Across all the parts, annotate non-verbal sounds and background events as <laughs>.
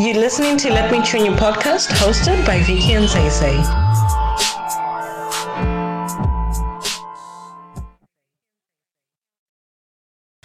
You're listening to Let Me Tune You podcast, hosted by Vicky and Say.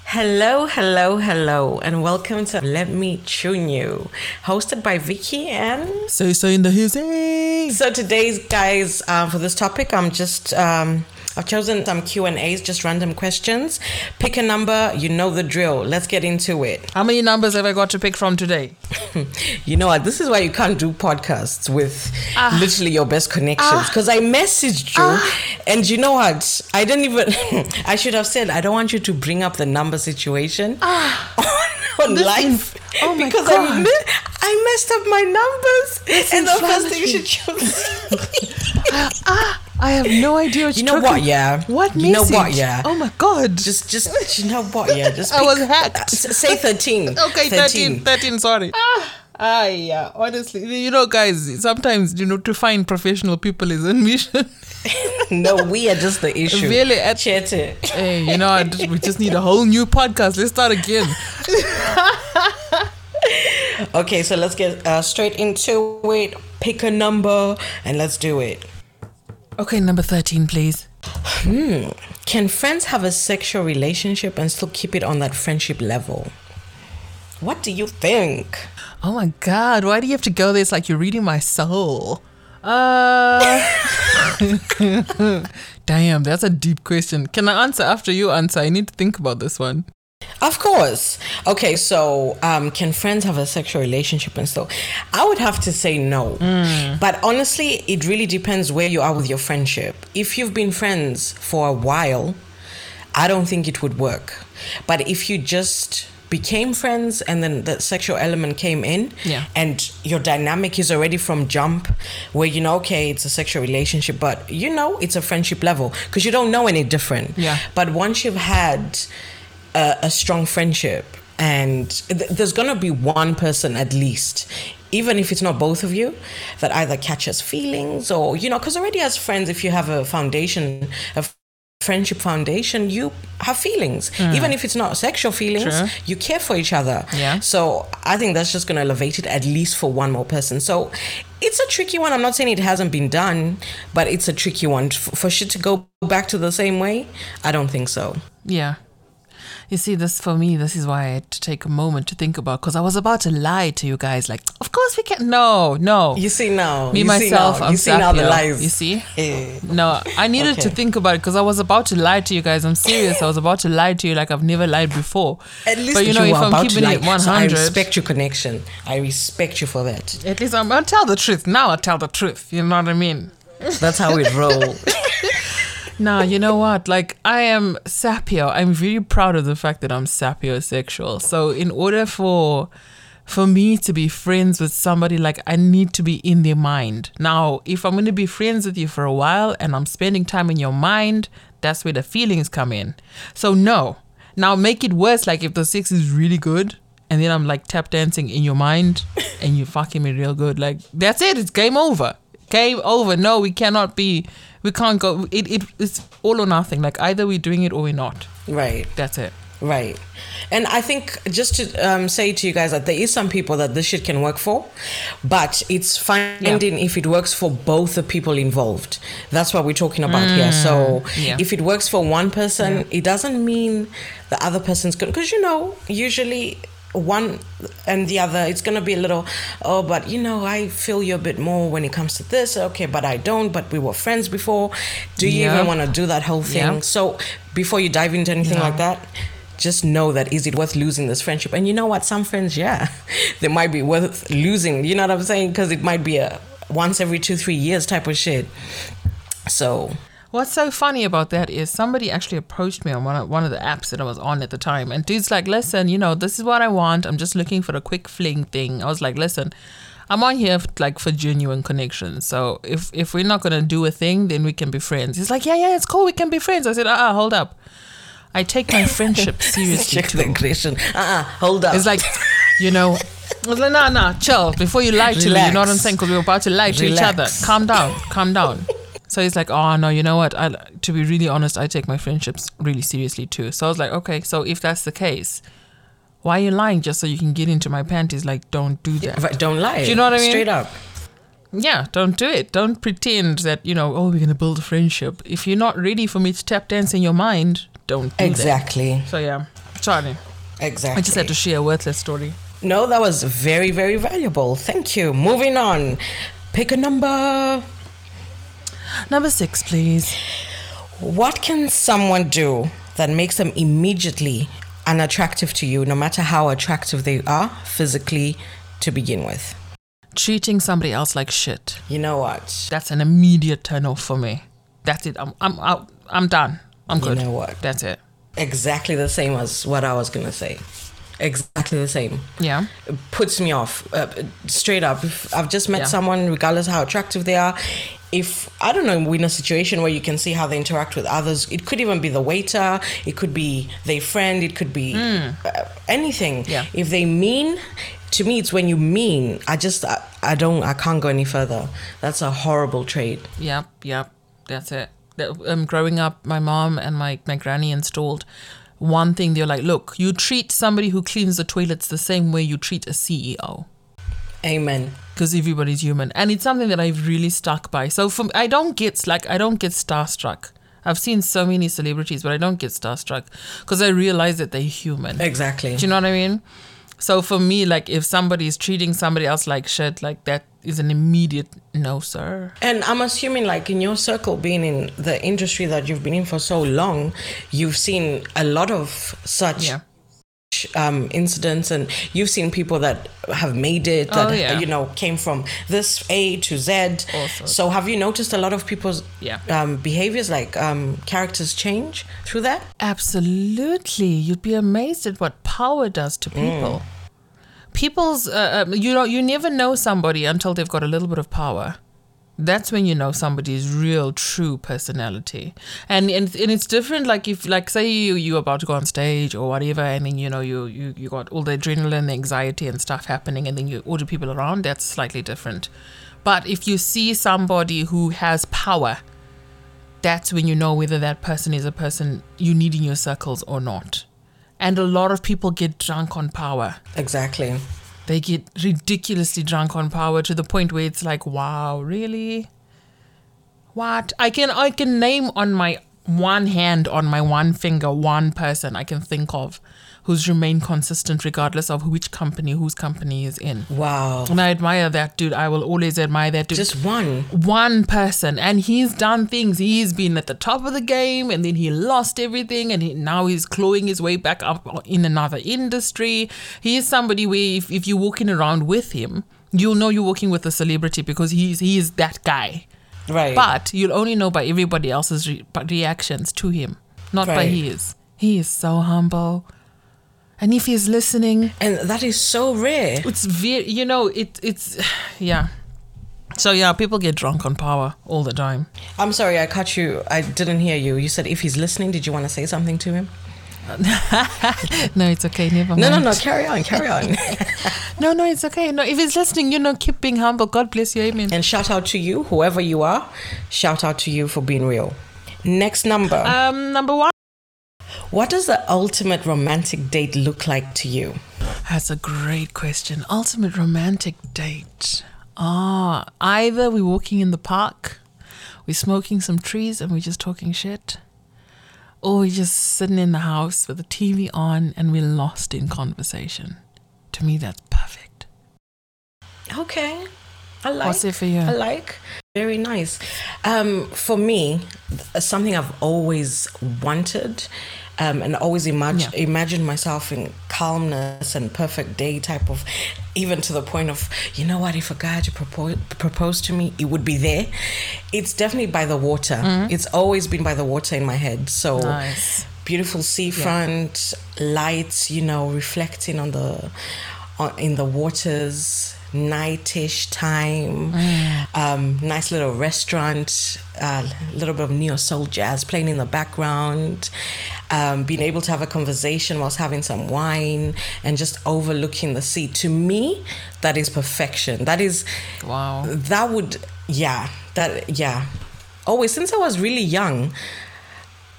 Hello, hello, hello, and welcome to Let Me Tune You, hosted by Vicky and Say Say in the music. So today's guys, uh, for this topic, I'm just um, I've chosen some Q and A's, just random questions. Pick a number, you know the drill. Let's get into it. How many numbers have I got to pick from today? <laughs> you know what? This is why you can't do podcasts with ah. literally your best connections. Because ah. I messaged you, ah. and you know what? I didn't even. <laughs> I should have said I don't want you to bring up the number situation ah. <laughs> on, life oh my because God. I, I messed up my numbers, this and the first thing you should choose. ah. I have no idea what you know. What? Yeah. What? You know what? Yeah. Oh my god. Just, just. You know what? Yeah. Just. <laughs> I was hacked. <laughs> Say thirteen. <laughs> okay, 13. 13. 13 sorry. Ah. Ah, yeah. Honestly, you know, guys. Sometimes you know to find professional people is a mission. no, we are just the issue. Really, at Hey, you know, we just need a whole new podcast. Let's start again. okay, so let's get uh, straight into it. Pick a number and let's do it. Okay, number 13, please. Hmm. Can friends have a sexual relationship and still keep it on that friendship level? What do you think? Oh my god, why do you have to go there? It's like you're reading my soul. Uh <laughs> Damn, that's a deep question. Can I answer after you answer? I need to think about this one. Of course. Okay, so um, can friends have a sexual relationship and so? I would have to say no. Mm. But honestly, it really depends where you are with your friendship. If you've been friends for a while, I don't think it would work. But if you just became friends and then the sexual element came in yeah. and your dynamic is already from jump where you know okay it's a sexual relationship but you know it's a friendship level because you don't know any different yeah but once you've had a, a strong friendship. And th- there's to be one person at least even if it's not both of you that either catches feelings or you know because already as friends if you have a foundation of friendship foundation you have feelings. Mm. even if it's not sexual feelings True. you care for each other. Yeah. So i think that's just going to elevate it at least for one more person. So it's a tricky one. I'm not saying it hasn't been done but it's a tricky one. For shit to go back to the same way i don't think so. Yeah you see, this for me, this is why I had to take a moment to think about because I was about to lie to you guys. Like, of course we can. No, no. You see now. Me you myself. See I'm you see now the lies. You see? No, I needed okay. to think about it because I was about to lie to you guys. I'm serious. I was about to lie to you like I've never lied before. At least, but you know, if I'm keeping it 100, so I respect your connection. I respect you for that. At least I'm. I'll tell the truth. Now I'll tell the truth. You know what I mean? That's how we roll. <laughs> nah, you know what? Like, I am sapio. I'm really proud of the fact that I'm sapiosexual. So, in order for for me to be friends with somebody, like I need to be in their mind. Now, if I'm going to be friends with you for a while and I'm spending time in your mind, that's where the feelings come in. So, no. Now, make it worse. Like, if the sex is really good, and then I'm like tap dancing in your mind, <laughs> and you fucking me real good. Like, that's it. It's game over. Game over. No, we cannot be we can't go. It, it it's all or nothing. Like either we're doing it or we're not. Right. That's it. Right. And I think just to um, say to you guys that there is some people that this shit can work for, but it's finding yeah. if it works for both the people involved. That's what we're talking about mm, here. So mm, yeah. if it works for one person, yeah. it doesn't mean the other person's good. Because you know, usually one and the other it's going to be a little oh but you know i feel you a bit more when it comes to this. Okay but i don't but we were friends before. Do you even want to do that whole thing? So before you dive into anything yeah. like that just know that is it worth losing this friendship? And you know what? Some friends yeah <laughs> they might be worth losing you know what i'm saying? Because it might be a once every two three years type of shit. So What's so funny about that is somebody actually approached me on one of, one of the apps that I was on at the time, and dude's like, "Listen, you know, this is what I want. I'm just looking for a quick fling thing." I was like, "Listen, I'm on here for, like for genuine connections. So if if we're not gonna do a thing, then we can be friends." He's like, "Yeah, yeah, it's cool. We can be friends." I said, "Ah, uh-uh, hold up." I take my friendship <laughs> seriously. Check the question. Uh-uh, hold up. It's like, you know, I was like, nah, nah, chill. Before you lie to Relax. me, you know what I'm saying? Because we're about to lie to Relax. each other. Calm down, calm down. So he's like, oh no, you know what? I, to be really honest, I take my friendships really seriously too. So I was like, okay, so if that's the case, Why are you lying just so you can get into my panties? Like, don't do that. But don't lie. Do you know what I mean? Straight up. Yeah, don't do it. Don't pretend that, you know, oh, we're going to build a friendship. If you're not ready for me to tap dance in your mind, don't do that. Exactly. So, yeah, Charlie, Exactly. I just had to share a worthless story. No, that was very, very valuable. Thank you. Moving on. Pick a number. Number six, please. What can someone do that makes them immediately unattractive to you, no matter how attractive they are physically to begin with? Treating somebody else like shit. You know what? That's an immediate turn off for me. That's it. I'm, I'm out. I'm done. I'm good. You know what? That's it. Exactly the same as what I was going to say. Exactly the same. Yeah. It puts me off uh, straight up. If I've just met Yeah. someone, regardless how attractive they are, if I don't know, we're in a situation where you can see how they interact with others, it could even be the waiter, it could be their friend, it could be uh, anything. Yeah. If they mean, to me, it's when you mean. I just, I, I don't, I can't go any further. That's a horrible trait. Yep, yep, that's it. That- Um, growing up, my mom and my, my granny installed one thing. They're like, look, you treat somebody who cleans the toilets the same way you treat a CEO. Amen. Because everybody's human, and it's something that I've really stuck by. So from I don't get like I don't get starstruck. I've seen so many celebrities, but I don't get starstruck because I realize that they're human. Exactly. Do you know what I mean? So for me, like if somebody is treating somebody else like shit, like that is an immediate no, sir. And I'm assuming, like in your circle, being in the industry that you've been in for so long, you've seen a lot of such Yeah. um, incidents, and you've seen people that have made it, that Oh, yeah. you know came from this A to Z. Also. So, have you noticed a lot of people's Yeah. um, behaviors, like um, characters, change through that? Absolutely, you'd be amazed at what power does to people. People's, uh, um, you know, you never know somebody until they've got a little bit of power. That's when you know somebody's real, true personality, and and, and it's different. Like if, like, say you you're about to go on stage or whatever, and then you know you you you got all the adrenaline, the anxiety, and stuff happening, and then you order people around. That's slightly different. But if you see somebody who has power, that's when you know whether that person is a person you need in your circles or not. And a lot of people get drunk on power. Exactly. They get ridiculously drunk on power to the point where it's like, wow, really? What? I can I can name on my one hand, on my one finger, one person I can think of who's remained consistent regardless of which company, whose company is in. Wow. And I admire that dude. I will always admire that dude Just one. one person and he's done things he's been at the top of the game and then he lost everything and he, now he's clawing his way back up in another industry he is somebody where if, if you're walking around with him you'll know you're walking with a celebrity because he's he is that guy Right. but you'll only know by everybody else's re- reactions to him not by his he is so humble and if he's listening and that is so rare. it's very you know it it's <sighs> yeah so yeah people get drunk on power all the time I'm sorry, I cut you. I didn't hear you. You said if he's listening, did you want to say something to him? <laughs> no it's okay never No, mind no, no. No. Carry on, carry on. <laughs> <laughs> no no it's okay no if he's listening you know keep being humble god bless you amen and shout out to you, whoever you are. Shout out to you for being real. Next number. um number one what does the ultimate romantic date look like to you? that's a great question ultimate romantic date ah either we're walking in the park we're smoking some trees and we're just talking shit or we're just sitting in the house with the tv on and we're lost in conversation to me that's perfect Okay. I like. What's it for you? I like. Very nice. Um, for me, something I've always wanted um, and always imag- Yeah. imagined myself in calmness and perfect day type of, even to the point of, you know what, if a guy had to propose, propose to me, it would be there. It's definitely by the water. It's always been by the water in my head. So Nice. beautiful seafront lights you know reflecting on the on, in the waters nightish time. Um, nice little restaurant a little bit of neo soul jazz playing in the background. Um, being able to have a conversation whilst having some wine and just overlooking the sea. To me that is perfection. That is Wow. that would yeah that yeah. Always since i was really young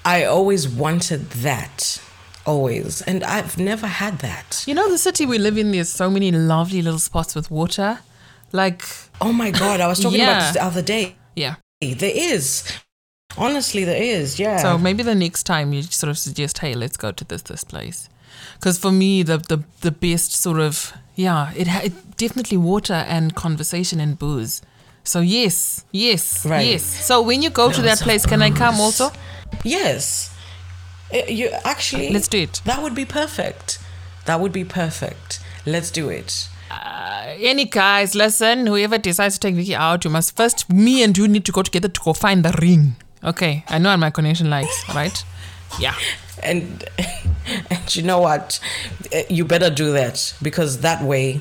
I always wanted that. Always. And I've never had that. You know, the city we live in, there's so many lovely little spots with water. Like, Oh my God, I was talking about this the other day. yeah. There is. Honestly, there is. Yeah. So maybe the next time you sort of suggest, hey, let's go to this this place. Because for me, the, the the best sort of yeah, it, it definitely water and conversation and booze. So yes, yes, Right. yes. So when you go to that place, can I come also? yes. Uh, You actually. Let's do it. That would be perfect. That would be perfect. Let's do it. Uh, any guys, listen. Whoever decides to take Vicky out, you must first. Me and you need to go together to go find the ring. Okay, I know what my connection likes, <laughs> right? Yeah. And <laughs> and you know what? Uh, You better do that because that way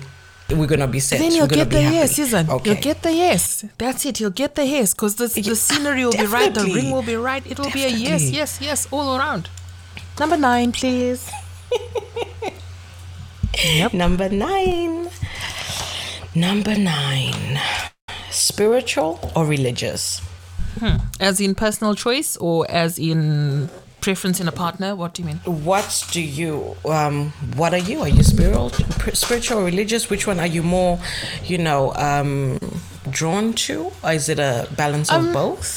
we're gonna be set. Then you'll gonna get the happy. yes, Susan. Okay. You'll get the yes. That's it. You'll get the yes because the, the scenery will be right. The ring will be right. It will be a yes, yes, yes all around. Number nine, please. <laughs> yep. Number nine. Number nine. Spiritual or religious? Hmm. As in personal choice or as in preference in a partner? What do you mean? What do you? Um, what are you? Are you spiritual, spiritual or religious? Which one are you more, you know, um, drawn to? Or is it a balance Um, of both?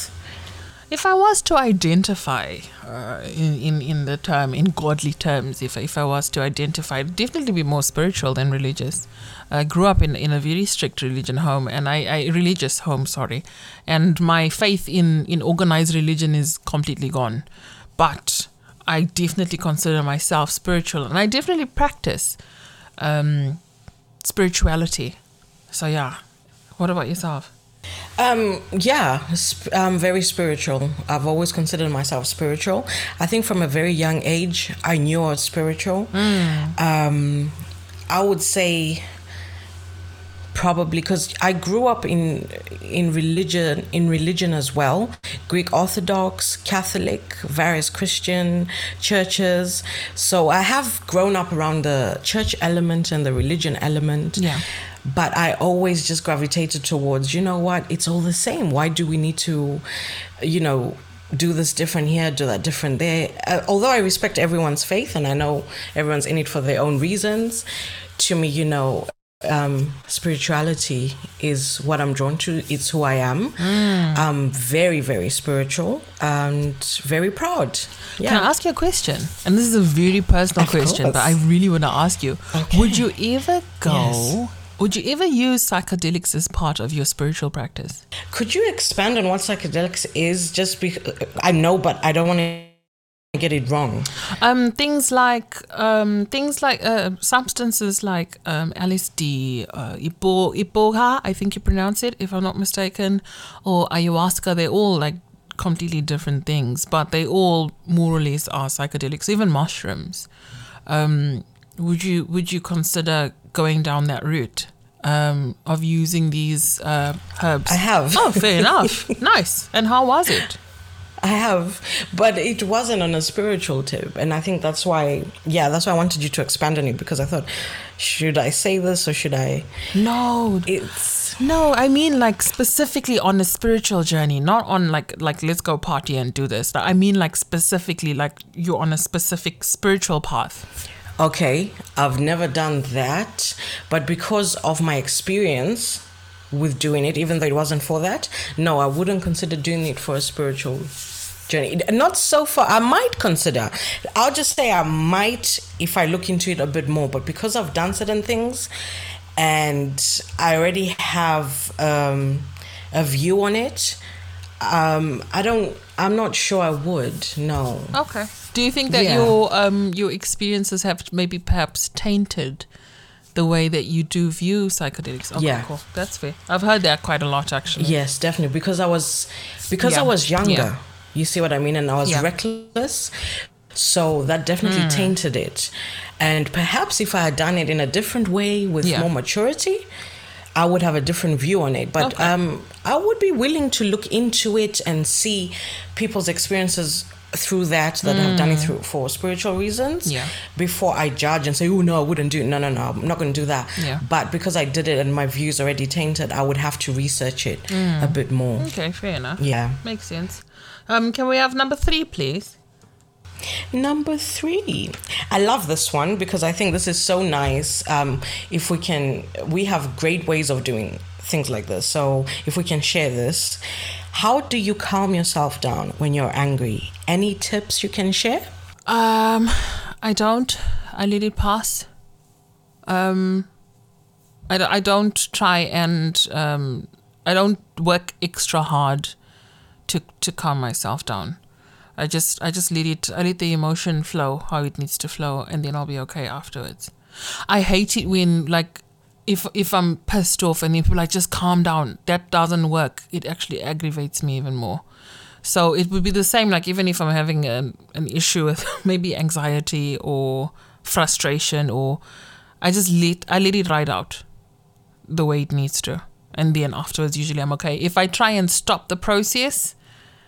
If I was to identify uh, in, in, in the term, in godly terms, if, if I was to identify, I'd definitely be more spiritual than religious. I grew up in, in a very strict religion home, and I, I religious home, sorry, and my faith in, in organized religion is completely gone. But I definitely consider myself spiritual, and I definitely practice um, spirituality. So yeah, what about yourself? Um, yeah, sp- I'm very spiritual. I've always considered myself spiritual. I think from a very young age, I knew I was spiritual. Um, I would say probably because I grew up in in religion in religion as well Greek Orthodox Catholic various Christian churches so I have grown up around the church element and the religion element Yeah. but I always just gravitated towards, you know what, it's all the same. Why do we need to, you know, do this different here, do that different there? Uh, although I respect everyone's faith and I know everyone's in it for their own reasons, to me, you know, um, spirituality is what I'm drawn to. It's who I am. I'm very, very spiritual and very proud. Yeah. Can I ask you a question? And this is a very personal Of question, but I really want to ask you. Okay. Would you ever go, Yes. would you ever use psychedelics as part of your spiritual practice? Could you expand on what psychedelics is? Just because I know, but I don't want to get it wrong. Um, things like um, things like uh, substances like um, LSD, uh, ibo, iboga, I think you pronounce it, if I'm not mistaken, or ayahuasca. They're all like completely different things, but they all more or less are psychedelics. Even mushrooms. Um, would you would you consider going down that route um, of using these uh, herbs? I have. Oh, fair <laughs> enough. nice. And how was it? I have, but it wasn't on a spiritual tip, and I think that's why. Yeah, that's why I wanted you to expand on it because I thought, should I say this or should I? No, It's No, I mean like specifically on a spiritual journey, not on like like let's go party and do this. I mean like specifically like you're on a specific spiritual path. okay. I've never done that, but because of my experience with doing it, even though it wasn't for that, no, I wouldn't consider doing it for a spiritual journey. Not so far. I might consider. I'll just say I might if I look into it a bit more. But because I've done certain things, and I already have um, a view on it, um, I don't. I'm not sure I would. No. Okay. Do you think that Yeah. your um your experiences have maybe perhaps tainted the way that you do view psychedelics? Okay, Yeah. cool. That's fair. I've heard that quite a lot actually. Yes, definitely. Because I was, because I was younger. Yeah. You see what I mean? And I was Yeah. reckless. So that definitely Hmm. tainted it. And perhaps if I had done it in a different way with Yeah. more maturity, I would have a different view on it. But Okay. um, I would be willing to look into it and see people's experiences through that that i've done it through for spiritual reasons Hmm. Yeah. before I judge and say, oh no, I wouldn't do it. No, no, no, I'm not going to do that. Yeah. But because I did it and my views already tainted, I would have to research it a bit more. Okay, fair enough. Yeah. Makes sense. Um, can we have number three, please? Number three. I love this one because I think this is so nice. Um, if we can, we have great ways of doing things like this. So if we can share this, how do you calm yourself down when you're angry? Any tips you can share? Um, I don't. I let it pass. Um, I, I don't try and um, I don't work extra hard to to calm myself down. I just I just let it I let the emotion flow how it needs to flow and then I'll be okay afterwards. I hate it when like if if I'm pissed off and then people like just calm down. That doesn't work. It actually aggravates me even more. So it would be the same like even if I'm having an, an issue with <laughs> maybe anxiety or frustration or I just let I let it ride out the way it needs to. And then afterwards usually I'm okay. If I try and stop the process,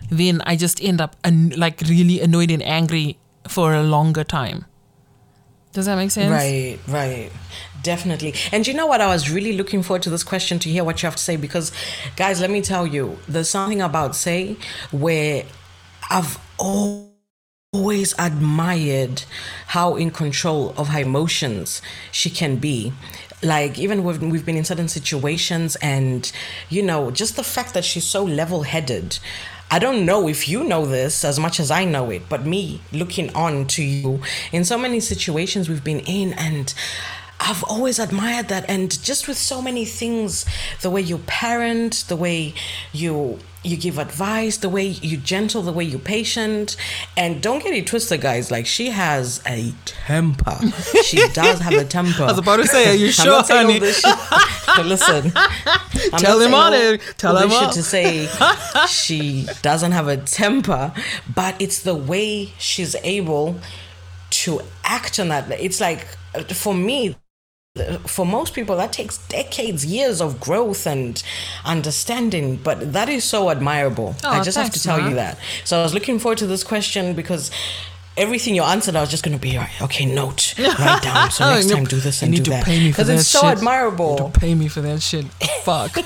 then I just end up an- like really annoyed and angry for a longer time. Does that make sense? Right, right. Definitely. And you know what? I was really looking forward to this question to hear what you have to say because, guys, let me tell you, there's something about Say where I've always admired how in control of her emotions she can be like even when we've been in certain situations and you know just the fact that she's so level-headed I don't know if you know this as much as I know it, but me looking on to you in so many situations we've been in and I've always admired that. And just with so many things the way you parent the way you you give advice the way you gentle the way you patient and don't get it twisted guys like she has a temper she <laughs> does have a temper I was about to say, are you <laughs> sure, honey? listen <laughs> I'm Tell him on all- it. Tell him on. to say she doesn't have a temper but it's the way she's able to act on that it's like uh, for me for most people that takes decades years of growth and understanding but that is so admirable i Oh, just have to tell you that so i was looking forward to this question because everything you answered i was just going to be like okay note write down so <laughs> next time do this you and need do to that pay me for because it's so shit. admirable Don't pay me for that shit. Fuck. <laughs>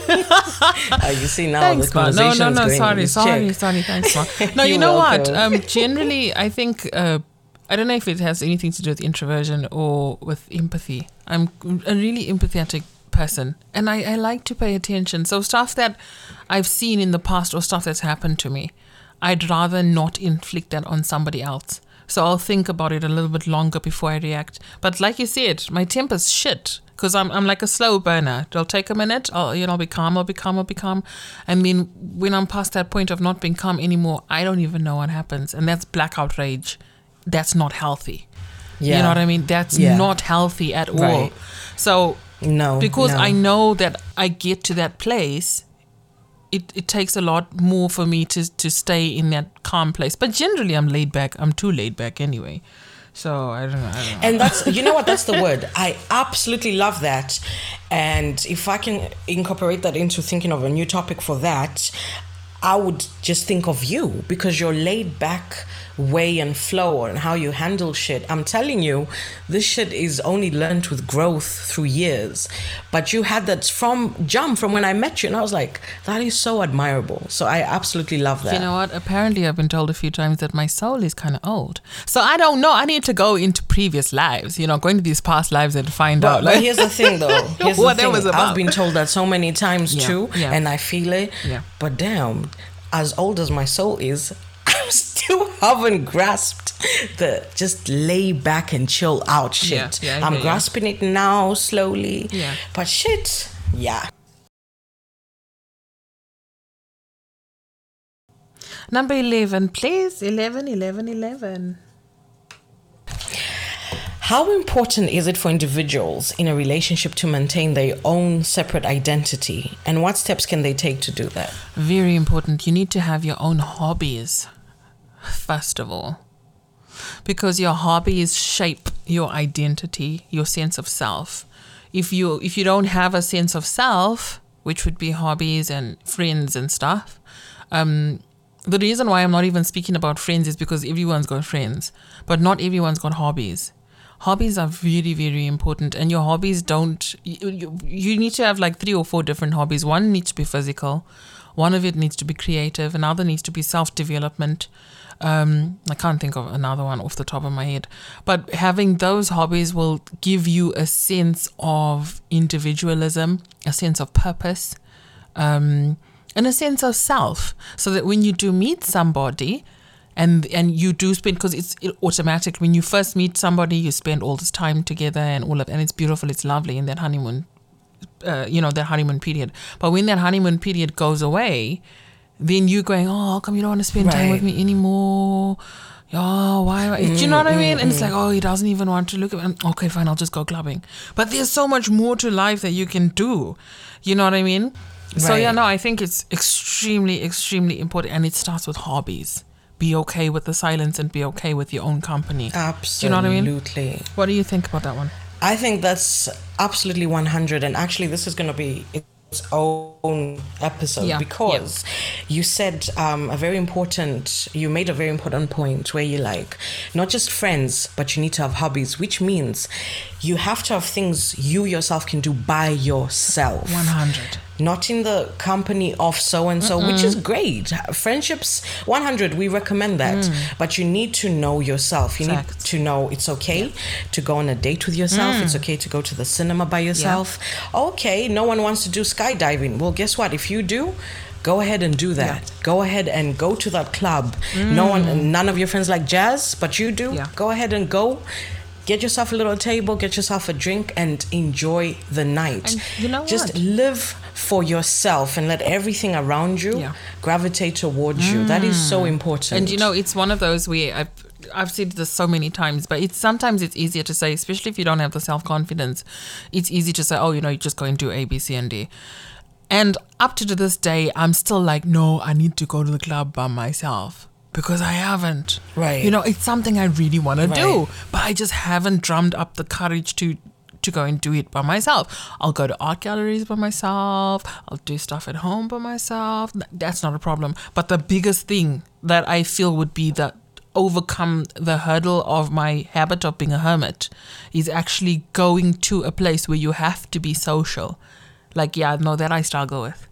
Uh, you see now thanks, the man. No, conversation no, is no. Sorry, sorry, sorry. Thanks, man. <laughs> No, you You're know what? Um, generally, I think uh, I don't know if it has anything to do with introversion or with empathy. I'm a really empathetic person, and I, I like to pay attention. So stuff that I've seen in the past or stuff that's happened to me, I'd rather not inflict that on somebody else. So I'll think about it a little bit longer before I react. But like you said, my temper's shit because I'm, I'm like a slow burner. It'll take a minute. I'll you know I'll be calm. I'll be calm. I'll be calm. And then when I'm past that point of not being calm anymore, I don't even know what happens, and that's blackout rage. That's not healthy. yeah You know what I mean? That's Yeah. not healthy at all. Right. So no because no. I know that I get to that place, it, it takes a lot more for me to, to stay in that calm place. But generally, I'm laid back. I'm too laid back anyway. So I don't know. I don't know. And that's you know what that's the word. I absolutely love that. And if I can incorporate that into thinking of a new topic for that, I would just think of you because you're laid back way and flow and how you handle shit. I'm telling you, this shit is only learned with growth through years. But you had that from jump from when I met you, and I was like, that is so admirable. So I absolutely love that. You know what? Apparently, I've been told a few times that my soul is kind of old. So I don't know. I need to go into previous lives, you know, going to these past lives and find But, out. but Like, here's the thing, though. <laughs> Here's What the that thing. was I've been told that so many times Yeah, too, yeah. and I feel it. Yeah. But damn, as old as my soul is, <laughs> still haven't grasped the just lay back and chill out shit. Yeah, yeah, I I'm hear you. grasping it now, slowly. Yeah. But shit, yeah. Number 11, please. 11, 11, 11. How important is it for individuals in a relationship to maintain their own separate identity, and what steps can they take to do that? Very important. You need to have your own hobbies, first of all. Because your hobbies shape your identity, your sense of self. If you if you don't have a sense of self, which would be hobbies and friends and stuff, um, the reason why I'm not even speaking about friends is because everyone's got friends, but not everyone's got hobbies. Hobbies are very, very important, and your hobbies don't. You, you, you need to have like three or four different hobbies. One needs to be physical, One of it needs to be creative, another needs to be self development. Um, I can't think of another one off the top of my head. But having those hobbies will give you a sense of individualism, a sense of purpose, um, and a sense of self. So that when you do meet somebody, and and you do spend because it's automatic. When you first meet somebody you spend all this time together and all of and it's beautiful it's lovely in that honeymoon uh, you know that honeymoon period. But when that honeymoon period goes away then you going oh how come you don't want to spend time with me anymore. Oh why do you know what i mm, mean? Mm, and it's mm. like oh he doesn't even want to look at me. Okay fine i'll just go clubbing. But there's so much more to life that you can do. You know what i mean? So yeah no i think it's extremely extremely important and it starts with hobbies be okay with the silence and be okay with your own company Absolutely. do you know what i mean what do you think about that one I think that's absolutely 100. And actually, this is going to be its own episode Yeah, because you said um, a very important, you made a very important point where you like not just friends, but you need to have hobbies, which means you have to have things you yourself can do by yourself. 100 not in the company of so and so, which is great. Friendships 100, we recommend that. But you need to know yourself. You Mm. Fact. need to know it's okay to go on a date with yourself. It's okay to go to the cinema by yourself. Okay, no one wants to do skydiving. Well, guess what? If you do, go ahead and do that. Go ahead and go to that club. No one none of your friends like jazz, but you do. Yeah. Go ahead and go. Get yourself a little table, get yourself a drink, and enjoy the night. And you know Just what? live for yourself and let everything around you Yeah. gravitate towards you. That is so mm. important. And you know, it's one of those where I've I've said this so many times, but it's sometimes it's easier to say, especially if you don't have the self confidence. It's easy to say, oh, you know, you just go and do A, B, C, and D. And up to this day, I'm still like, no, I need to go to the club by myself because I haven't. Right. You know, it's something I really want to do, but I just haven't drummed up the courage to to go and do it by myself. I'll go to art galleries by myself. I'll do stuff at home by myself. That's not a problem. But the biggest thing that I feel would be that overcome the hurdle of my habit of being a hermit is actually going to a place where you have to be social. Like, yeah, no, that I struggle with.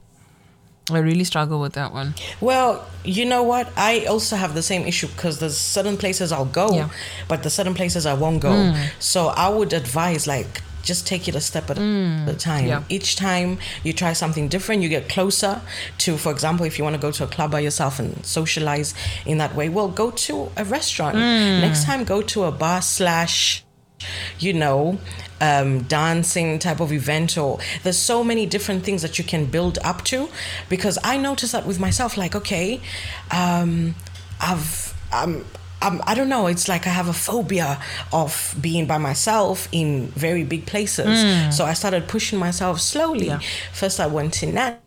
I really struggle with that one. well, you know what? I also have the same issue because there's certain places I'll go, Yeah. but there's certain places I won't go. Mm. So I would advise like just take it a step at a mm. time. Yeah. Each time you try something different, you get closer to, for example, if you want to go to a club by yourself and socialize in that way, well, go to a restaurant. Mm. Next time, go to a bar slash you know, um, dancing type of event, or there's so many different things that you can build up to. Because I noticed that with myself, like, okay, um, I've, um, um, I don't know, it's like I have a phobia of being by myself in very big places. So I started pushing myself slowly. Yeah. First, I went to Nat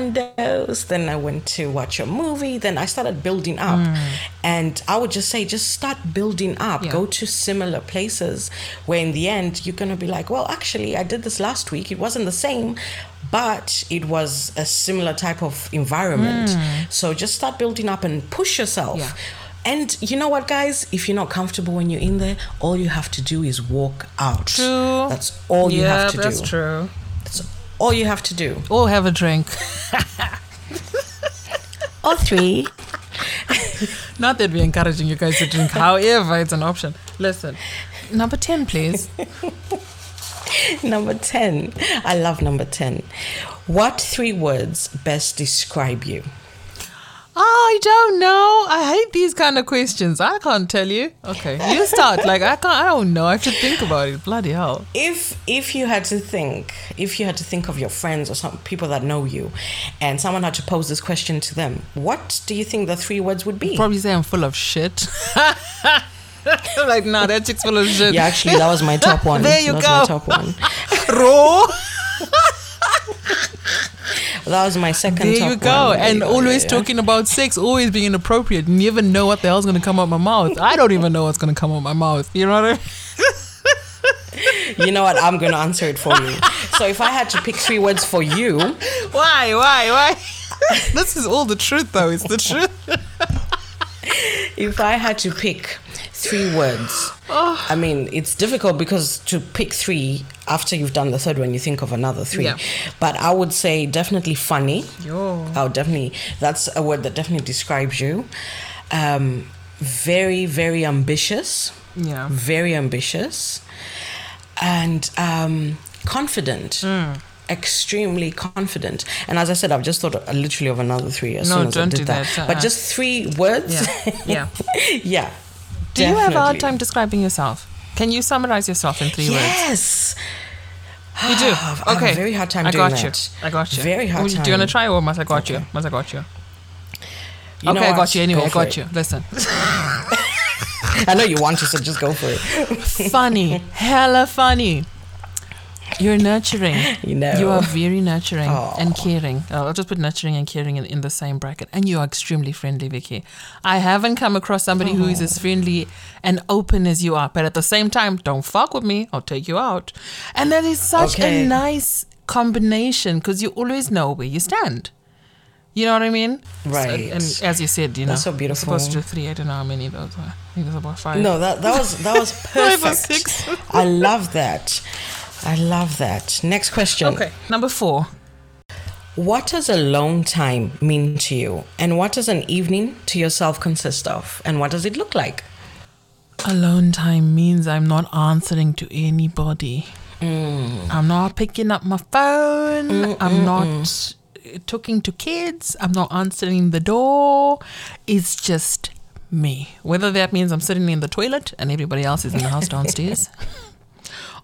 windows. Then I went to watch a movie. Then I started building up. Hmm. And I would just say, just start building up. Yeah. Go to similar places where in the end you're going to be like, well, actually, I did this last week. It wasn't the same, but it was a similar type of environment. Hmm. So just start building up and push yourself. Yeah. And you know what, guys? If you're not comfortable when you're in there, all you have to do is walk out. True. That's all you yeah, have to that's do. true. That's all you have to do. Or have a drink. <laughs> Or three. <laughs> Not that we're encouraging you guys to drink, however, it's an option. Listen, number 10, please. <laughs> number 10. I love number 10. What three words best describe you? Oh, I don't know. I hate these kind of questions. I can't tell you. Okay, you start. Like I can't. I don't know. I have to think about it. Bloody hell. If if you had to think, if you had to think of your friends or some people that know you, and someone had to pose this question to them, what do you think the three words would be? Probably say I'm full of shit. <laughs> like nah, that chick's full of shit. yeah, actually, that was my top <laughs> one. There you that go. Was my top one. <laughs> Raw. That was my second. There you go. one. And always yeah, talking about sex, always being inappropriate. You never know what the hell's gonna come out my mouth. I don't even know what's gonna come out my mouth. You know what I mean? You know what? I'm going <laughs> to answer it for you. So if I had to pick three words for you, Why? Why? Why? <laughs> this is all the truth, though. It's the truth. <laughs> if I had to pick three words. I mean, it's difficult because to pick three after you've done the third one, you think of another three. Yeah. But I would say definitely funny. Yo. Would definitely, that's a word that definitely describes you. Um, very, very ambitious. Yeah. Very ambitious. And um, confident. Hmm. Extremely confident. And as I said, I've just thought uh, literally of another three as No, soon as I did do that. that, But just three words. Yeah. <laughs> Yeah. yeah. Do you have a hard time describing yourself? Can you summarize yourself in three words? Yes. You do. <sighs> I have a Okay. very hard time I got you. that. I got you. Very hard Do you want to try or must I got you? Must I got you? You okay, I got you anyway. Go I got it. you. Listen. <laughs> <laughs> I know you want to, so just go for it. funny. <laughs> Hella funny. You're nurturing. <laughs> You know. You are very nurturing Aw. and caring. Uh, I'll just put nurturing and caring in, in the same bracket. And you are extremely friendly, Vicky. I haven't come across somebody who is as friendly and open as you are. But at the same time, don't fuck with me. I'll take you out. And that is such Okay. a nice combination because you always know where you stand. You know what I mean? So- Right. and as you said, you know, That's so you're supposed to do three. I don't know how many those were. I think it was about five. No, that that was that was <laughs> Five or perfect. six. I love that. I love that. Next question. Okay. Number four. What does alone time mean to you? And what does an evening to yourself consist of? And what does it look like? Alone time means I'm not answering to anybody. Mm. I'm not picking up my phone. I'm not uh, talking to kids. I'm not answering the door. It's just me. Whether that means I'm sitting in the toilet and everybody else is in the house downstairs. <laughs>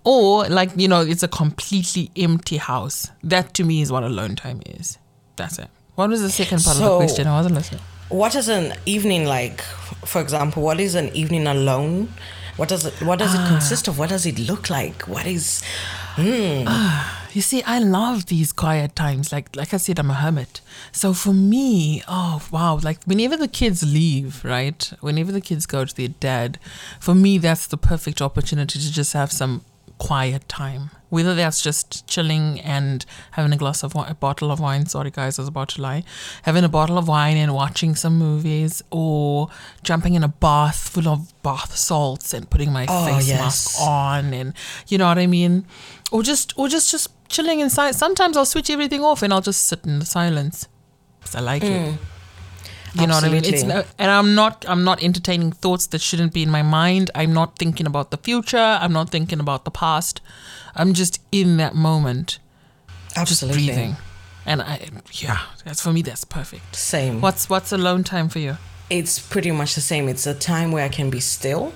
Or like, you know, it's a completely empty house. That to me is what alone time is. That's it. What was the second part of the question? I wasn't listening. What is an evening like? For example, what is an evening alone? What does it what does Ah. it consist of? What does it look like? What is You see, I love these quiet times. Like like I said, I'm a hermit. So for me, oh wow, like whenever the kids leave, right? Whenever the kids go to their dad, for me that's the perfect opportunity to just have some quiet time. Whether that's just chilling and having a glass of wine, a bottle of wine. Sorry, guys, I was about to lie. Having a bottle of wine and watching some movies, or jumping in a bath full of bath salts and putting my Oh, face yes. mask on, and you know what I mean, or just or just just chilling inside. Sometimes I'll switch everything off and I'll just sit in the silence. I like it. Hmm. You know what I mean? It's Absolutely. no, and I'm not I'm not entertaining thoughts that shouldn't be in my mind. I'm not thinking about the future. I'm not thinking about the past. I'm just in that moment, absolutely just breathing. And I yeah, that's for me that's perfect. same? What's what's alone time for you? It's pretty much the same. It's a time where I can be still,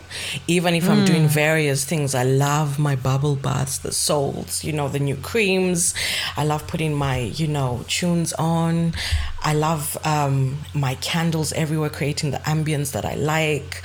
even if I'm doing various things. I love my bubble baths, the salts, you know, the new creams. I love putting my, you know, tunes on. I love um, my candles everywhere, creating the ambience that I like.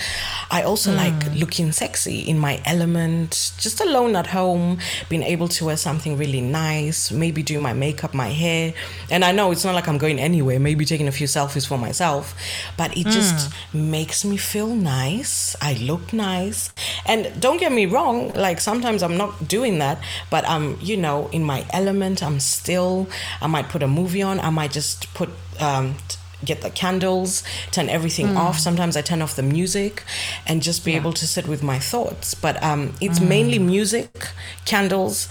I also like looking sexy in my element, just alone at home, being able to wear something really nice, maybe do my makeup, my hair. And I know it's not like I'm going anywhere, maybe taking a few selfies for myself, but it just makes me feel nice. I look nice. And don't get me wrong, like sometimes I'm not doing that, but I'm, you know, in my element, I'm still, I might put a movie on, I might just put, um, t- get the candles, turn everything off. Sometimes I turn off the music and just be able to sit with my thoughts. But um, it's mainly music, candles,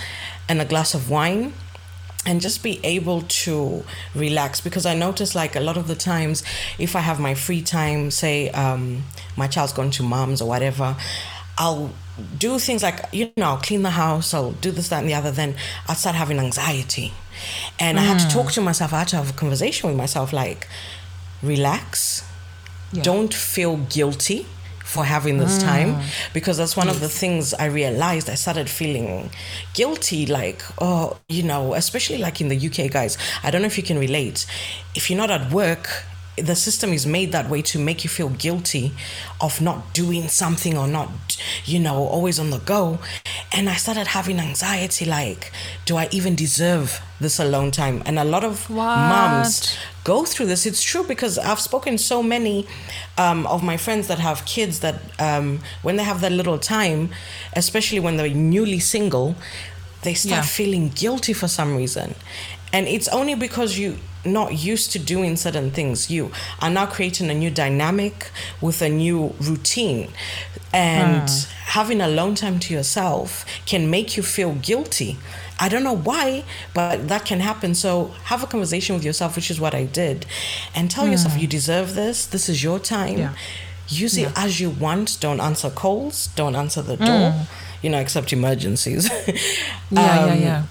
and a glass of wine. And just be able to relax because I notice like a lot of the times if I have my free time, say um, my child's gone to mom's or whatever, I'll do things like you know I'll clean the house, I'll do this, that, and the other. Then I'll start having anxiety, and I had to talk to myself. I had to have a conversation with myself, like relax, Yeah. don't feel guilty for having this mm. time because that's one of the things I realized. I started feeling guilty, like, oh, you know, especially like in the UK, guys. I don't know if you can relate. If you're not at work, the system is made that way to make you feel guilty of not doing something or not, you know, always on the go. And I started having anxiety like, do I even deserve this alone time? And a lot of moms go through this. It's true because I've spoken so many um, of my friends that have kids that um, when they have that little time, especially when they're newly single, they start Yeah. feeling guilty for some reason. And it's only because you not used to doing certain things. You are now creating a new dynamic with a new routine. And hmm. having alone time to yourself can make you feel guilty. I don't know why, but that can happen. So have a conversation with yourself, which is what I did, and tell yourself hmm. you deserve this. This is your time. Yeah. Use it Yeah. as you want. Don't answer calls. Don't answer the door. Hmm. You know, except emergencies. <laughs> Yeah, yeah, Um, yeah.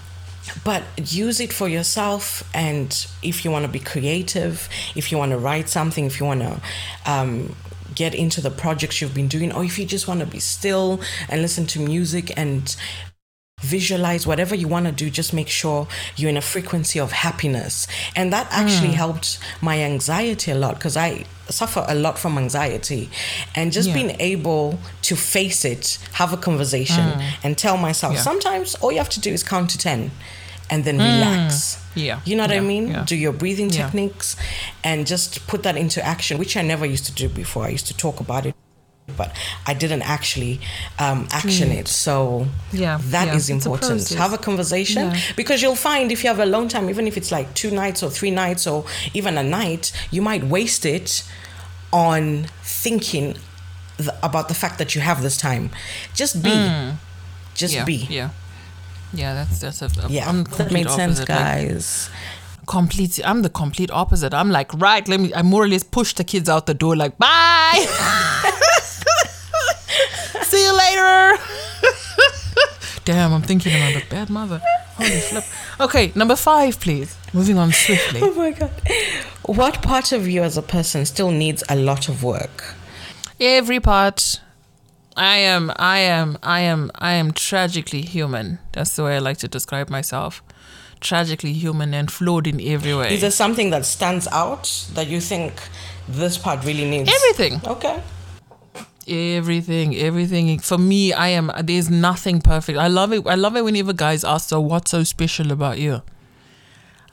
But use it for yourself and if you want to be creative if you want to write something if you want to um, get into the projects you've been doing or if you just want to be still and listen to music and visualize whatever you want to do just make sure you're in a frequency of happiness and that actually hmm. helped my anxiety a lot because i suffer a lot from anxiety and just Yeah. being able to face it have a conversation hmm. and tell myself Yeah. sometimes all you have to do is count to 10 and then hmm. relax Yeah. you know what i mean yeah. do your breathing Yeah. techniques and just put that into action which i never used to do before i used to talk about it but I didn't actually um, action it. So Yeah, that yeah, is it's a important. process. Have a conversation Yeah. because you'll find if you have a long time, even if it's like two nights or three nights or even a night, you might waste it on thinking th- about the fact that you have this time. Just be. Just Mm. yeah, be. Yeah. Yeah, that's that's a, a Yeah, I'm that complete made sense, opposite, like, guys. Complete I'm the complete opposite. I'm like, right, let me I more or less push the kids out the door like, bye. <laughs> See you later. <laughs> Damn, I'm thinking I'm a bad mother. Holy flip. Okay, number five, please. Moving on swiftly. <laughs> Oh my god. What part of you as a person still needs a lot of work? Every part. I am, I am, I am, I am tragically human. That's the way I like to describe myself. Tragically human and flawed in every way. Is there something that stands out that you think this part really needs? Everything. Okay. everything everything for me i am there's nothing perfect i love it i love it whenever guys ask so what's so special about you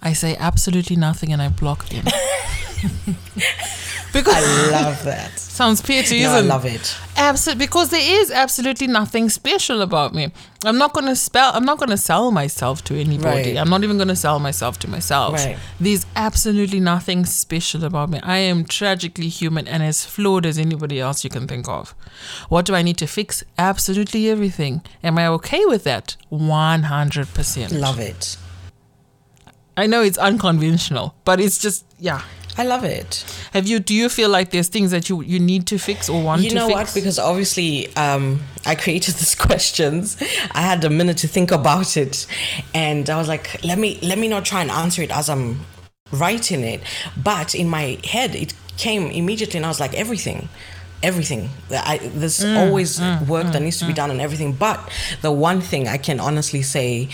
i say absolutely nothing and i block them <laughs> because I love that. <laughs> sounds petty No, I love it. absolutely because there is absolutely nothing special about me i'm not going to spell i'm not to sell myself to anybody Right. i'm not even going to sell myself to myself Right. there's absolutely nothing special about me i am tragically human and as flawed as anybody else you can think of what do i need to fix absolutely everything am i okay with that 100% Love it. i know it's unconventional but it's just yeah I love it. have you do you feel like there's things that you you need to fix or want to fix? You to know fix what? Because obviously, um, I created <laughs> these questions. I had a minute to think about it, and I was like, let me let me not try and answer it as I'm writing it. But in my head, it came immediately, and I was like, everything. Everything. I, there's mm, always mm, work that mm, needs to be done and everything. But the one thing I can honestly say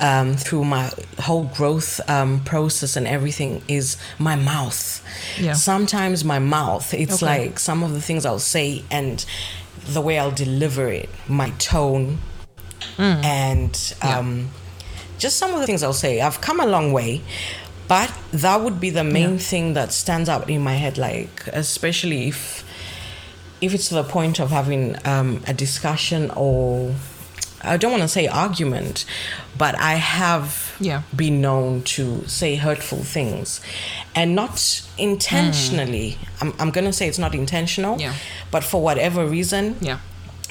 um, through my whole growth um, process and everything is my mouth. Yeah. Sometimes my mouth, it's Okay. like some of the things I'll say and the way I'll deliver it, my tone, and Mm. Yeah. um, just some of the things I'll say. I've come a long way, but that would be the main Yeah. thing that stands out in my head. Like, especially if if it's to the point of having um, a discussion or I don't want to say argument, but I have Yeah. been known to say hurtful things and not intentionally. Mm. I'm, I'm going to say it's not intentional, Yeah. but for whatever reason, yeah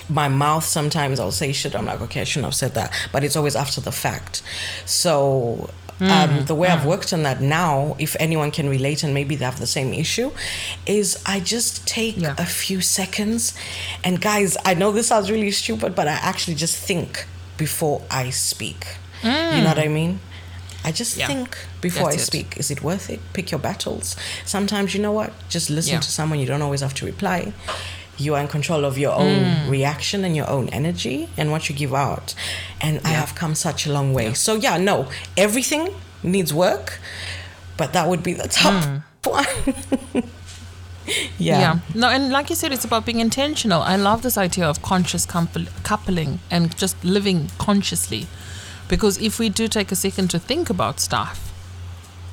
my mouth sometimes I'll say shit. I'm like, okay, I shouldn't have said that, but it's always after the fact. So Mm, um, the way I've worked on that now, if anyone can relate and maybe they have the same issue, is I just take Yeah. a few seconds, and guys, I know this sounds really stupid, but I actually just think before I speak. You know what I mean? I just Mm. Yeah. think before That's I it. speak. Is it worth it? Pick your battles. Sometimes you know what? Just listen Yeah. to someone. You don't always have to reply. You are in control of your own Mm. reaction and your own energy and what you give out. And I have come such a long way. So yeah, no, everything needs work, but that would be the top <laughs> one. yeah. Yeah. No, and like you said, it's about being intentional. I love this idea of conscious coupling and just living consciously. Because if we do take a second to think about stuff,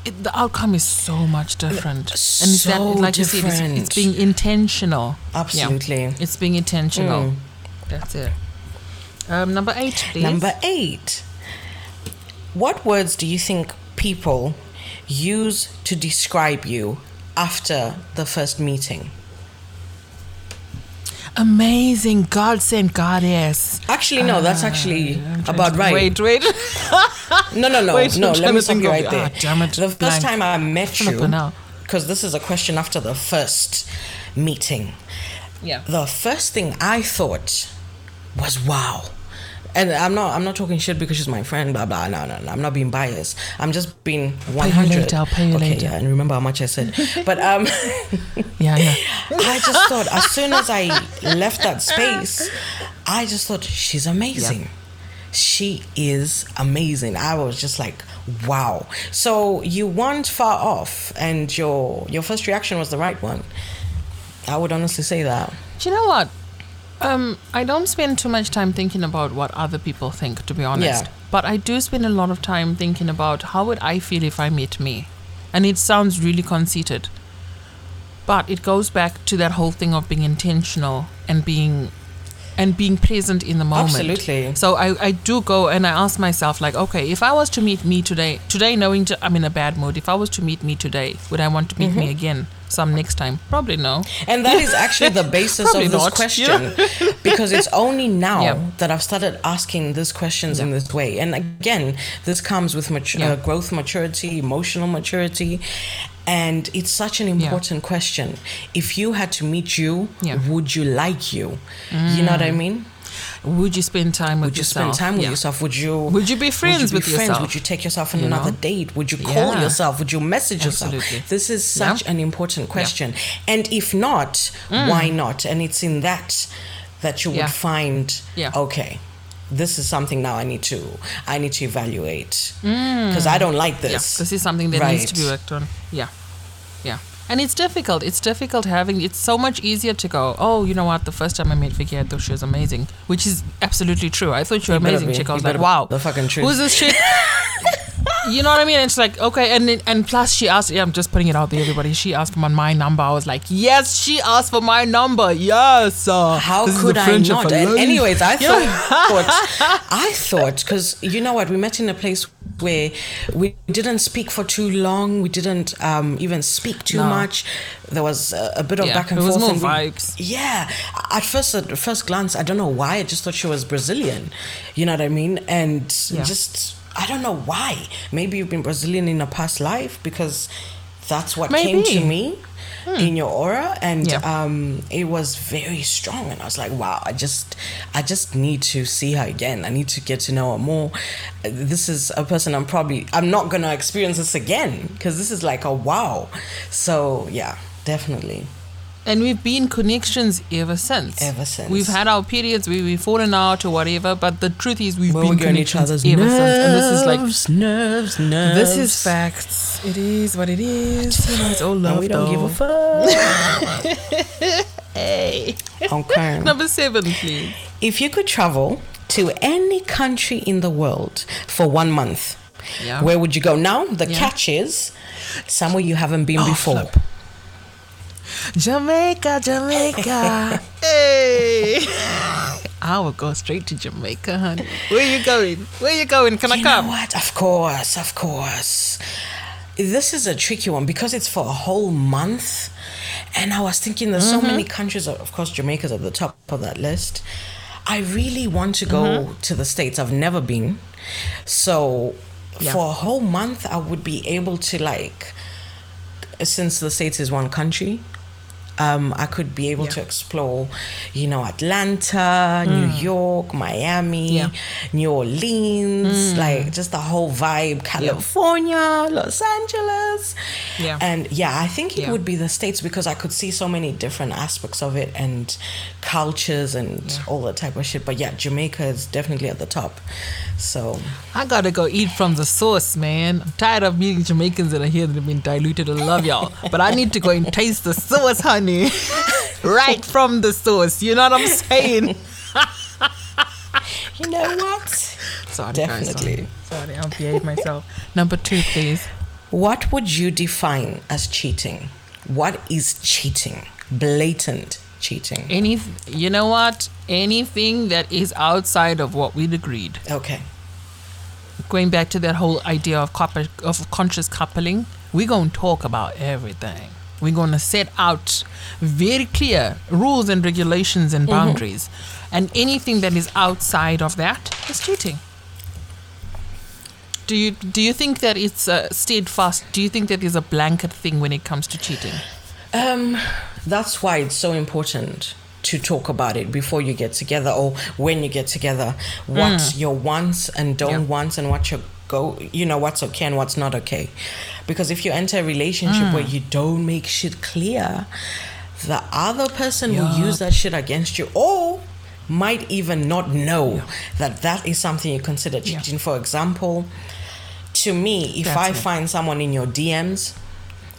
it, the outcome is so much different. and it's that, So like you said, it's, different. it's being intentional. Yeah. Absolutely. It's being intentional. Mm. That's it. Um, number eight, please. Number eight. What words do you think people use to describe you after the first meeting? Amazing God sent goddess. Actually, no, that's actually about right. Wait, wait. <laughs> No, no, no, Wait, no. Let me to stop you right there. Ah, damn it, The first blank. time I met you, because this is a question after the first meeting. yeah. The first thing I thought was wow. And I'm not I'm not talking shit because she's my friend, blah blah. No, no, no. I'm not being biased. I'm just being 100. later, I'll pay you okay, later. yeah, and remember how much I said. <laughs> But um Yeah, yeah. <laughs> I just thought as soon as I left that space, I just thought she's amazing. She is amazing. I was just like, wow. So you weren't far off, and your your first reaction was the right one. I would honestly say that. Do you know what? Um, I don't spend too much time thinking about what other people think, to be honest. Yeah. But I do spend a lot of time thinking about how would I feel if I met me. And it sounds really conceited. But it goes back to that whole thing of being intentional and being and being present in the moment. Absolutely. So I, I do go and I ask myself like, okay, if I was to meet me today, today knowing to, I'm in a bad mood, if I was to meet me today, would I want to meet Mm-hmm. me again some next time? Probably no. And that is actually the <laughs> basis of this not, question <laughs> because it's only now Yeah. that I've started asking these questions in this way. And again, this comes with Yeah. uh, growth maturity, emotional maturity. And it's such an important question. If you had to meet you, Yeah. would you like you? You know what I mean? Would you spend time with Would you spend time with Yeah. yourself? Would you? Would you be friends would you with be friends? yourself? Would you take yourself on You another know? date? Would you call Yeah. yourself? Would you message yourself? This is such Yeah. an important question. And if not, why not? And it's in that that you would Mm. Yeah. find Yeah. okay. This is something now I need to I need to evaluate mm. because I don't like Yeah, this. this is something that needs to be worked on. Yeah, yeah. And it's difficult. It's difficult having. It's so much easier to go. Oh, you know what? The first time I met Vicky, I thought she was amazing, which is absolutely true. I thought you were amazing, chick. I was like, wow, The fucking truth. Who's this chick? <laughs> you know what I mean? It's like okay, and and plus she asked. Yeah, I'm just putting it out there, everybody. She asked for my, my number. I was like, yes, she asked for my number. Yes. uh, How could I not? And anyways, I thought, <laughs> I thought, because you know what, we met in a place where we didn't speak for too long. We didn't um, even speak too No. much. There was a, a bit of Yeah, back and it was forth. more and we- vibes. yeah. At first, at first glance, I don't know why. I just thought she was Brazilian. You know what I mean? And Yeah. just, I don't know why. Maybe you've been Brazilian in a past life because that's what Maybe. came to me in your aura. And Yeah. um it was very strong. And i was like wow i just i just need to see her again. I need to get to know her more. This is a person i'm probably i'm not gonna experience this again because this is like a wow. So yeah definitely And we've been connections ever since. Ever since. We've had our periods we've fallen out or whatever, but the truth is we've Well, been going each connections other's ever since. And this is like nerves nerves this is facts. It is what it is. You know, it's all love. and we don't give a fuck <laughs> Hey. okay Number seven, please. if you could travel to any country in the world for one month Yeah. where would you go now the Yeah. catch is somewhere you haven't been Oh, before flip. Jamaica, Jamaica. <laughs> hey. <laughs> I will go straight to Jamaica, honey. Where you going? Where you going? Can I come? what of course of course this is a tricky one because it's for a whole month and i was thinking there's Mm-hmm. so many countries of course jamaica's at the top of that list i really want to go Mm-hmm. to the states i've never been so Yeah. for a whole month i would be able to like since the states is one country um, I could be able Yeah. to explore, you know, Atlanta, New York, Miami, Mm. Yeah. New Orleans, like just the whole vibe, California, Los Angeles. Yeah. And yeah, I think it Yeah. would be the States because I could see so many different aspects of it and cultures and all that type of shit. But yeah, Jamaica is definitely at the top. So I gotta go eat from the source, man. I'm tired of meeting Jamaicans that are here that have been diluted. I love y'all. But I need to go and taste the source, honey. <laughs> right from the source. You know what I'm saying? <laughs> you know what? Sorry, Definitely. guys. Sorry, sorry I'll behave myself. Number two, please. What would you define as cheating? What is cheating? Blatant cheating. Any, you know what? Anything that is outside of what we'd agreed. Okay. going back to that whole idea of copper, of conscious coupling, we're going to talk about everything. We're going to set out very clear rules and regulations and boundaries. And anything that is outside of that is cheating. Do you do you think that it's uh, steadfast? Do you think that there's a blanket thing when it comes to cheating? Um, that's why it's so important to talk about it before you get together or when you get together. What your wants and don't Mm. Yeah. wants and what your go, you know, what's okay and what's not okay. Because if you enter a relationship Mm. where you don't make shit clear, the other person will use that shit against you or might even not know that that is something you consider Yeah. cheating. For example, to me, if That's I it. find someone in your DMs,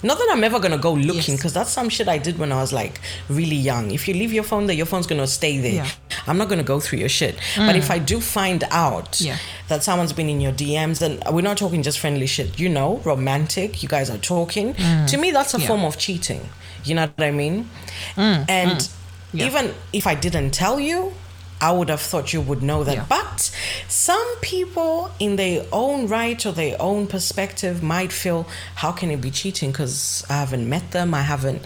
not that I'm ever gonna go looking, Yes. because that's some shit I did when I was like really young. If you leave your phone there, your phone's gonna stay there. Yeah. I'm not gonna go through your shit. But if I do find out Yeah. That someone's been in your DMs, and we're not talking just friendly shit, you know, romantic, you guys are talking. Mm. To me, that's a Yeah. form of cheating. You know what I mean? Mm. and mm. Yeah. even if I didn't tell you, I would have thought you would know that. Yeah. But some people, in their own right or their own perspective, might feel, how can it be cheating? Because I haven't met them, I haven't.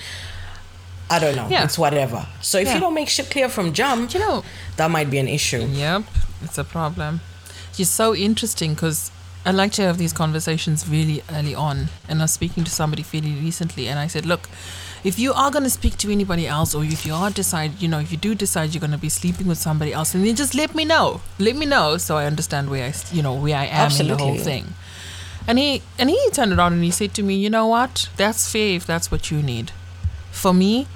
I don't know. Yeah. It's whatever. So if Yeah. you don't make shit clear from jump, You know, that might be an issue. Yep, it's a problem. It's so interesting because I like to have these conversations really early on. And I was speaking to somebody fairly recently, and I said, "Look, if you are going to speak to anybody else, or if you are decide, you know, if you do decide you're going to be sleeping with somebody else, and then just let me know. Let me know so I understand where I, you know, where I am in the whole Absolutely. thing." And he and he turned around and he said to me, "You know what? That's fair if that's what you need. For me,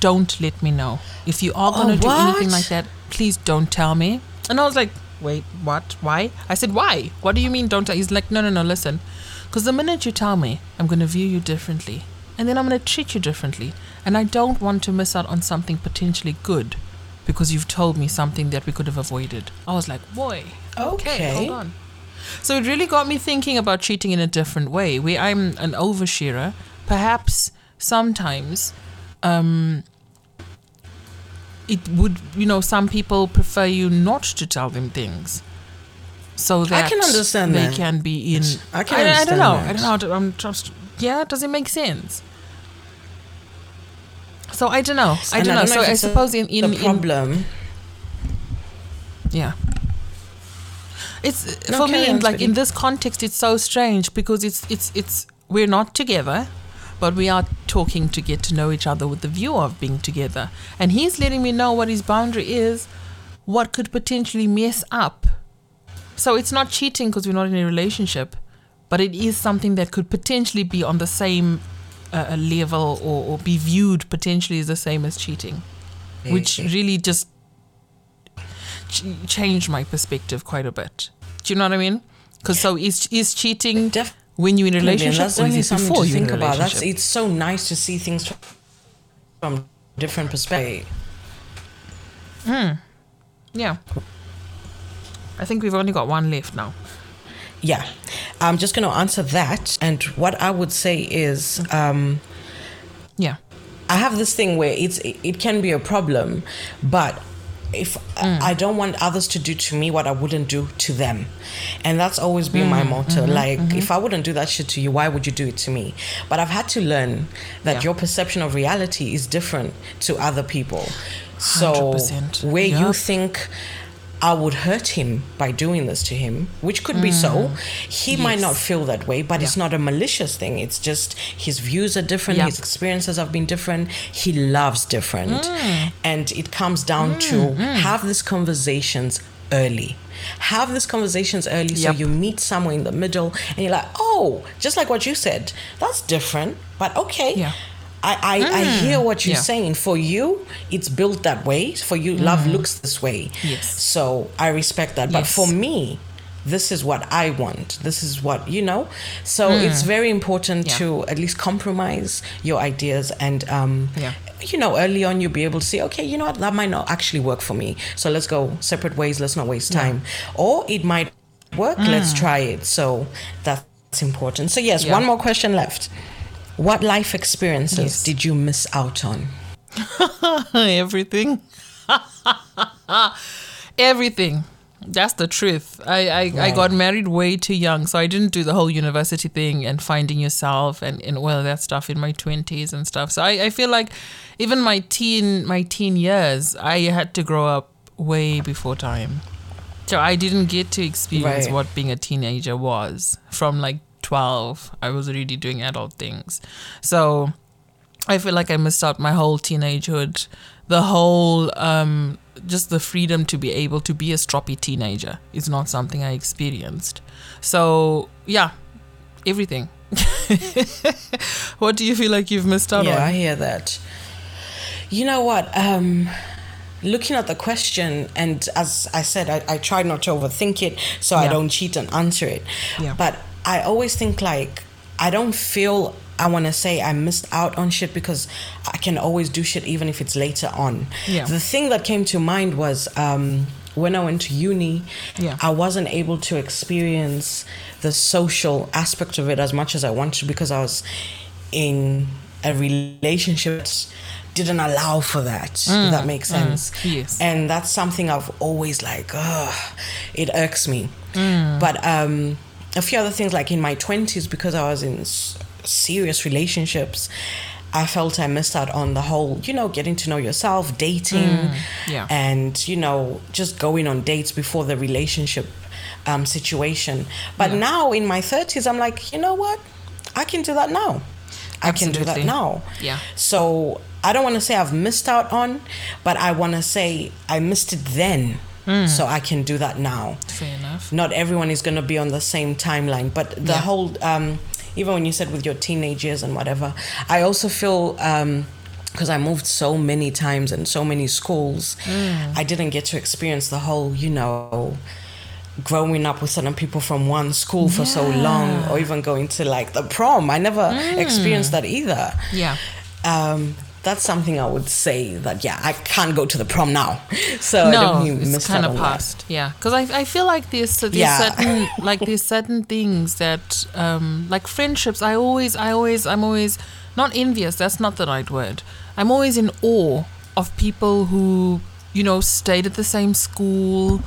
don't let me know. If you are going to Oh, do anything like that, please don't tell me." And I was like, "Wait, what? Why?" I said, "Why? What do you mean don't I? He's like, "No, no, no. Listen, because the minute you tell me, I'm going to view you differently, and then I'm going to treat you differently, and I don't want to miss out on something potentially good." Because you've told me something that we could have avoided. I was like, boy, Okay. hold on. So it really got me thinking about cheating in a different way, where I'm an oversharer. Perhaps sometimes um, it would, you know, some people prefer you not to tell them things. So that I can understand they that. can be in. I can I, I don't know. that. I don't know. how to- I'm just. Yeah, does it make sense? So I don't know. I And don't know. So I suppose in in, the in problem. yeah. It's No, for me in like in this context it's so strange because it's it's it's we're not together but we are talking to get to know each other with the view of being together and he's letting me know what his boundary is what could potentially mess up so it's not cheating because we're not in a relationship but it is something that could potentially be on the same uh, level or, or be viewed potentially as the same as cheating which really just ch- changed my perspective quite a bit. Do you know what I mean? Because so is is cheating Def- when you're in a relationship that's or is only it something before to you're in think a about. That's it's so nice to see things from different perspective. hmm yeah. I think we've only got one left now. Yeah, I'm just going to answer that. And what I would say is, um, Yeah. I have this thing where it's it can be a problem, but if mm. I don't want others to do to me what I wouldn't do to them, and that's always been my mm-hmm, motto. Mm-hmm, like, mm-hmm. if I wouldn't do that shit to you, why would you do it to me? But I've had to learn that Yeah. your perception of reality is different to other people. So 100%. where you think. I would hurt him by doing this to him, which could be so. He might not Mm. Feel that way, but it's not a malicious thing. It's just his views are different, Yep. his experiences have been different. He loves different. Mm. And it comes down to have these conversations early. Have these conversations early so you meet somewhere in the middle and you're like, oh, just like what you said, that's different, but okay. Yeah. I, I, I hear what you're Yeah. saying. For you, it's built that way. For you, love looks this way. Mm. Yes. So I respect that. But for me, this is what I want. This is what, you know? So it's very important Hmm. Yeah. to at least compromise your ideas and, um, Yeah. you know, early on you'll be able to say, okay, you know what, that might not actually work for me. So let's go separate ways. Let's not waste time. Or it might work. Let's try it. So that's important. So, yes, Hmm. One more question left. What life experiences Yes. did you miss out on? <laughs> Everything. <laughs> Everything. That's the truth. I, I, I got married way too young, so I didn't do the whole university thing and finding yourself and, and all of that stuff in my twenties and stuff. So I, I feel like even my teen my teen years, I had to grow up way before time. So I didn't get to experience Right. what being a teenager was. From like twelve, I was already doing adult things. So I feel like I missed out my whole teenagehood, the whole um, just the freedom to be able to be a stroppy teenager is not something I experienced. So yeah, everything. <laughs> what do you feel like you've missed out on? yeah, I hear that. You know what? Um, looking at the question, and as I said, I, I try not to overthink it so I don't cheat and answer it. Yeah. But I always think like, I don't feel I want to say I missed out on shit because I can always do shit even if it's later on. Yeah. The thing that came to mind was um, when I went to uni, Yeah. I wasn't able to experience the social aspect of it as much as I wanted because I was in a relationship that didn't allow for that. if that makes sense. yes. And that's something I've always like, ugh, it irks me. Mm. But um, a few other things like in my 20s, because I was in serious relationships, I felt I missed out on the whole, you know, getting to know yourself, dating, Mm. yeah. and, you know, just going on dates before the relationship um, situation. But now in my 30s, I'm like, you know what? I can do that now. I can do that now. Yeah. So I don't want to say I've missed out on, but I want to say I missed it then. Hmm. So I can do that now. Fair enough. Not everyone is going to be on the same timeline, but the Yeah. whole, um, even when you said with your teenage years and whatever, I also feel. Um, because I moved so many times and so many schools, Hmm. I didn't get to experience the whole, you know, growing up with certain people from one school for so long, or even going to like the prom. I never experienced that either Yeah. um, that's something I would say that yeah I can't go to the prom now, <laughs> so no, it's kind of on that. past. Yeah, because I, I feel like there's, there's Yeah. certain <laughs> like there's certain things that um like friendships. I always I always I'm always not envious. That's not the right word. I'm always in awe of people who you know stayed at the same school.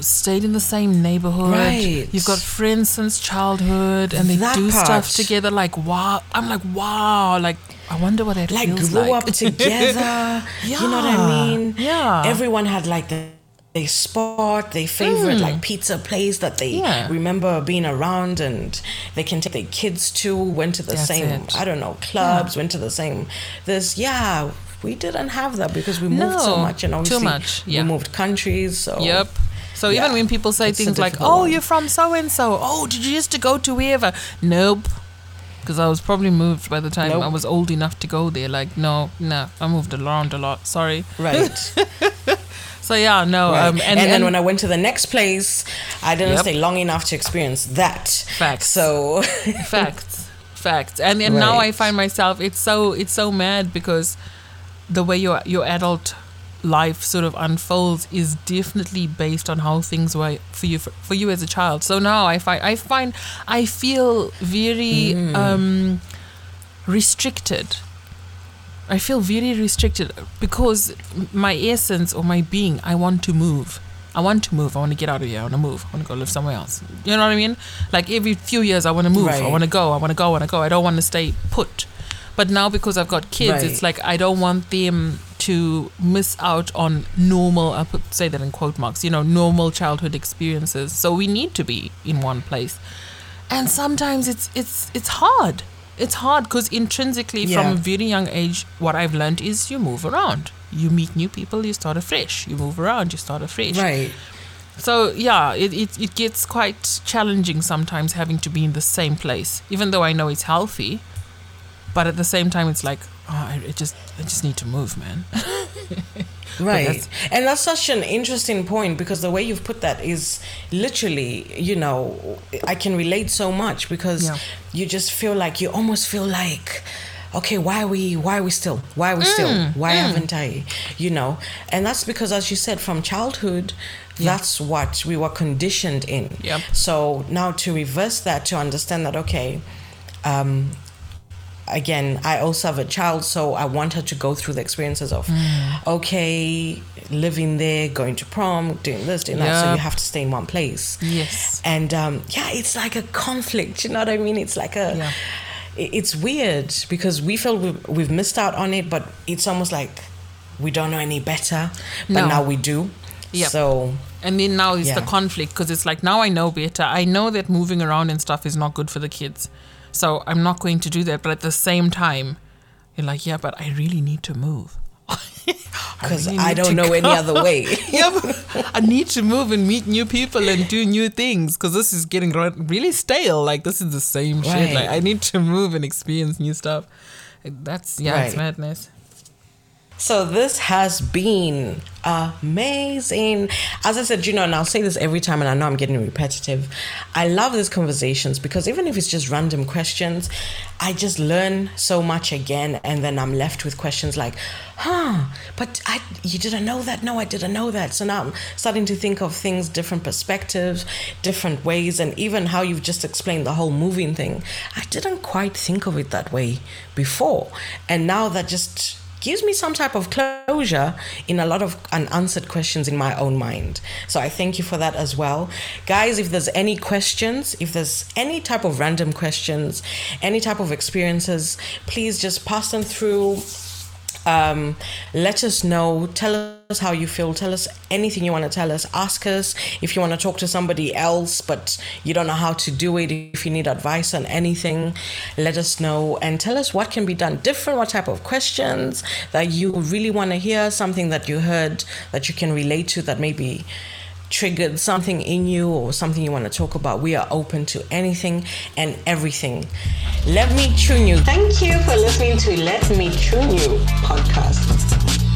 Stayed in the same neighborhood. Right. You've got friends since childhood, and they That do part. stuff together. Like wow, I'm like wow. Like I wonder what that Like feels grew like. up <laughs> together. You know what I mean? yeah. Everyone had like the their spot, their favorite like mm. pizza place that they. Yeah. remember being around, and they can take their kids to. Went to the That's same it. I don't know clubs. Went to the same. This yeah. We didn't have that because we moved so much and too obviously much, yeah. we moved countries. So Yep. So even when people say It's things like, "Oh, one. you're from so and so," "Oh, did you used to go to wherever?" Nope, because I was probably moved by the time Nope. I was old enough to go there. Like, no, no, I moved around a lot. Sorry. right. <laughs> So yeah, no. Right. Um, and, then when I went to the next place, I didn't Yep. stay long enough to experience that. Facts. So <laughs> facts facts and and now i find myself it's so it's so mad because the way your your adult life sort of unfolds is definitely based on how things were for you for, for you as a child so now i find i find i feel very um restricted I feel very restricted because my essence or my being, I want to move. I want to move. I want to get out of here. I want to move. I want to go live somewhere else. You know what I mean? Like every few years, I want to move. I want to go. I want to go. I want to go. I don't want to stay put. But now because I've got kids, it's like I don't want them to miss out on normal. I put say that in quote marks. You know, normal childhood experiences. So we need to be in one place, and sometimes it's it's it's hard. It's hard because intrinsically, from a very young age, what I've learned is you move around. You meet new people, you start afresh. You move around, you start afresh. right. So yeah, it, it it gets quite challenging sometimes having to be in the same place, even though I know it's healthy. But at the same time, it's like, oh, I, just I just need to move, man. <laughs> Right. that's- And that's such an interesting point because the way you've put that is literally, you know, I can relate so much because Yeah. you just feel like you almost feel like okay, why are we why are we still? Why are we Mm, still? Why haven't I? You know? And that's because as you said from childhood that's what we were conditioned in. Yep. So now to reverse that to understand that okay, um again, I also have a child, so I want her to go through the experiences of, mm. okay, living there, going to prom, doing this, doing that. So you have to stay in one place. Yes. And um, yeah, it's like a conflict. You know what I mean? It's like a. Yeah. It's weird because we feel we've, we've missed out on it, but it's almost like we don't know any better, but no. now we do. Yeah. So and then now it's yeah. the conflict because it's like now I know better. I know that moving around and stuff is not good for the kids. So I'm not going to do that. But at the same time, you're like, yeah, but I really need to move. Because <laughs> I, really I, don't know go. any other way. <laughs> yeah, I need to move and meet new people and do new things because this is getting really stale. Like this is the same right. shit. Like I need to move and experience new stuff. That's yeah, right. it's madness. So this has been amazing. As I said, you know, and I'll say this every time, and I know I'm getting repetitive. I love these conversations because even if it's just random questions, I just learn so much again, and then I'm left with questions like, "Huh? But I, you didn't know that? No, I didn't know that." So now I'm starting to think of things, different perspectives, different ways, and even how you've just explained the whole moving thing. I didn't quite think of it that way before, and now that just gives me some type of closure in a lot of unanswered questions in my own mind. So I thank you for that as well. Guys, if there's any questions, if there's any type of random questions, any type of experiences, please just pass them through um, let us know. Tell us how you feel. Tell us anything you want to tell us. Ask us if you want to talk to somebody else, but you don't know how to do it. If you need advice on anything, let us know and tell us what can be done different, what type of questions that you really want to hear, something that you heard that you can relate to that maybe triggered something in you or something you want to talk about, we are open to anything and everything. Let me tune you. Thank you for listening to Let Me Tune You podcast.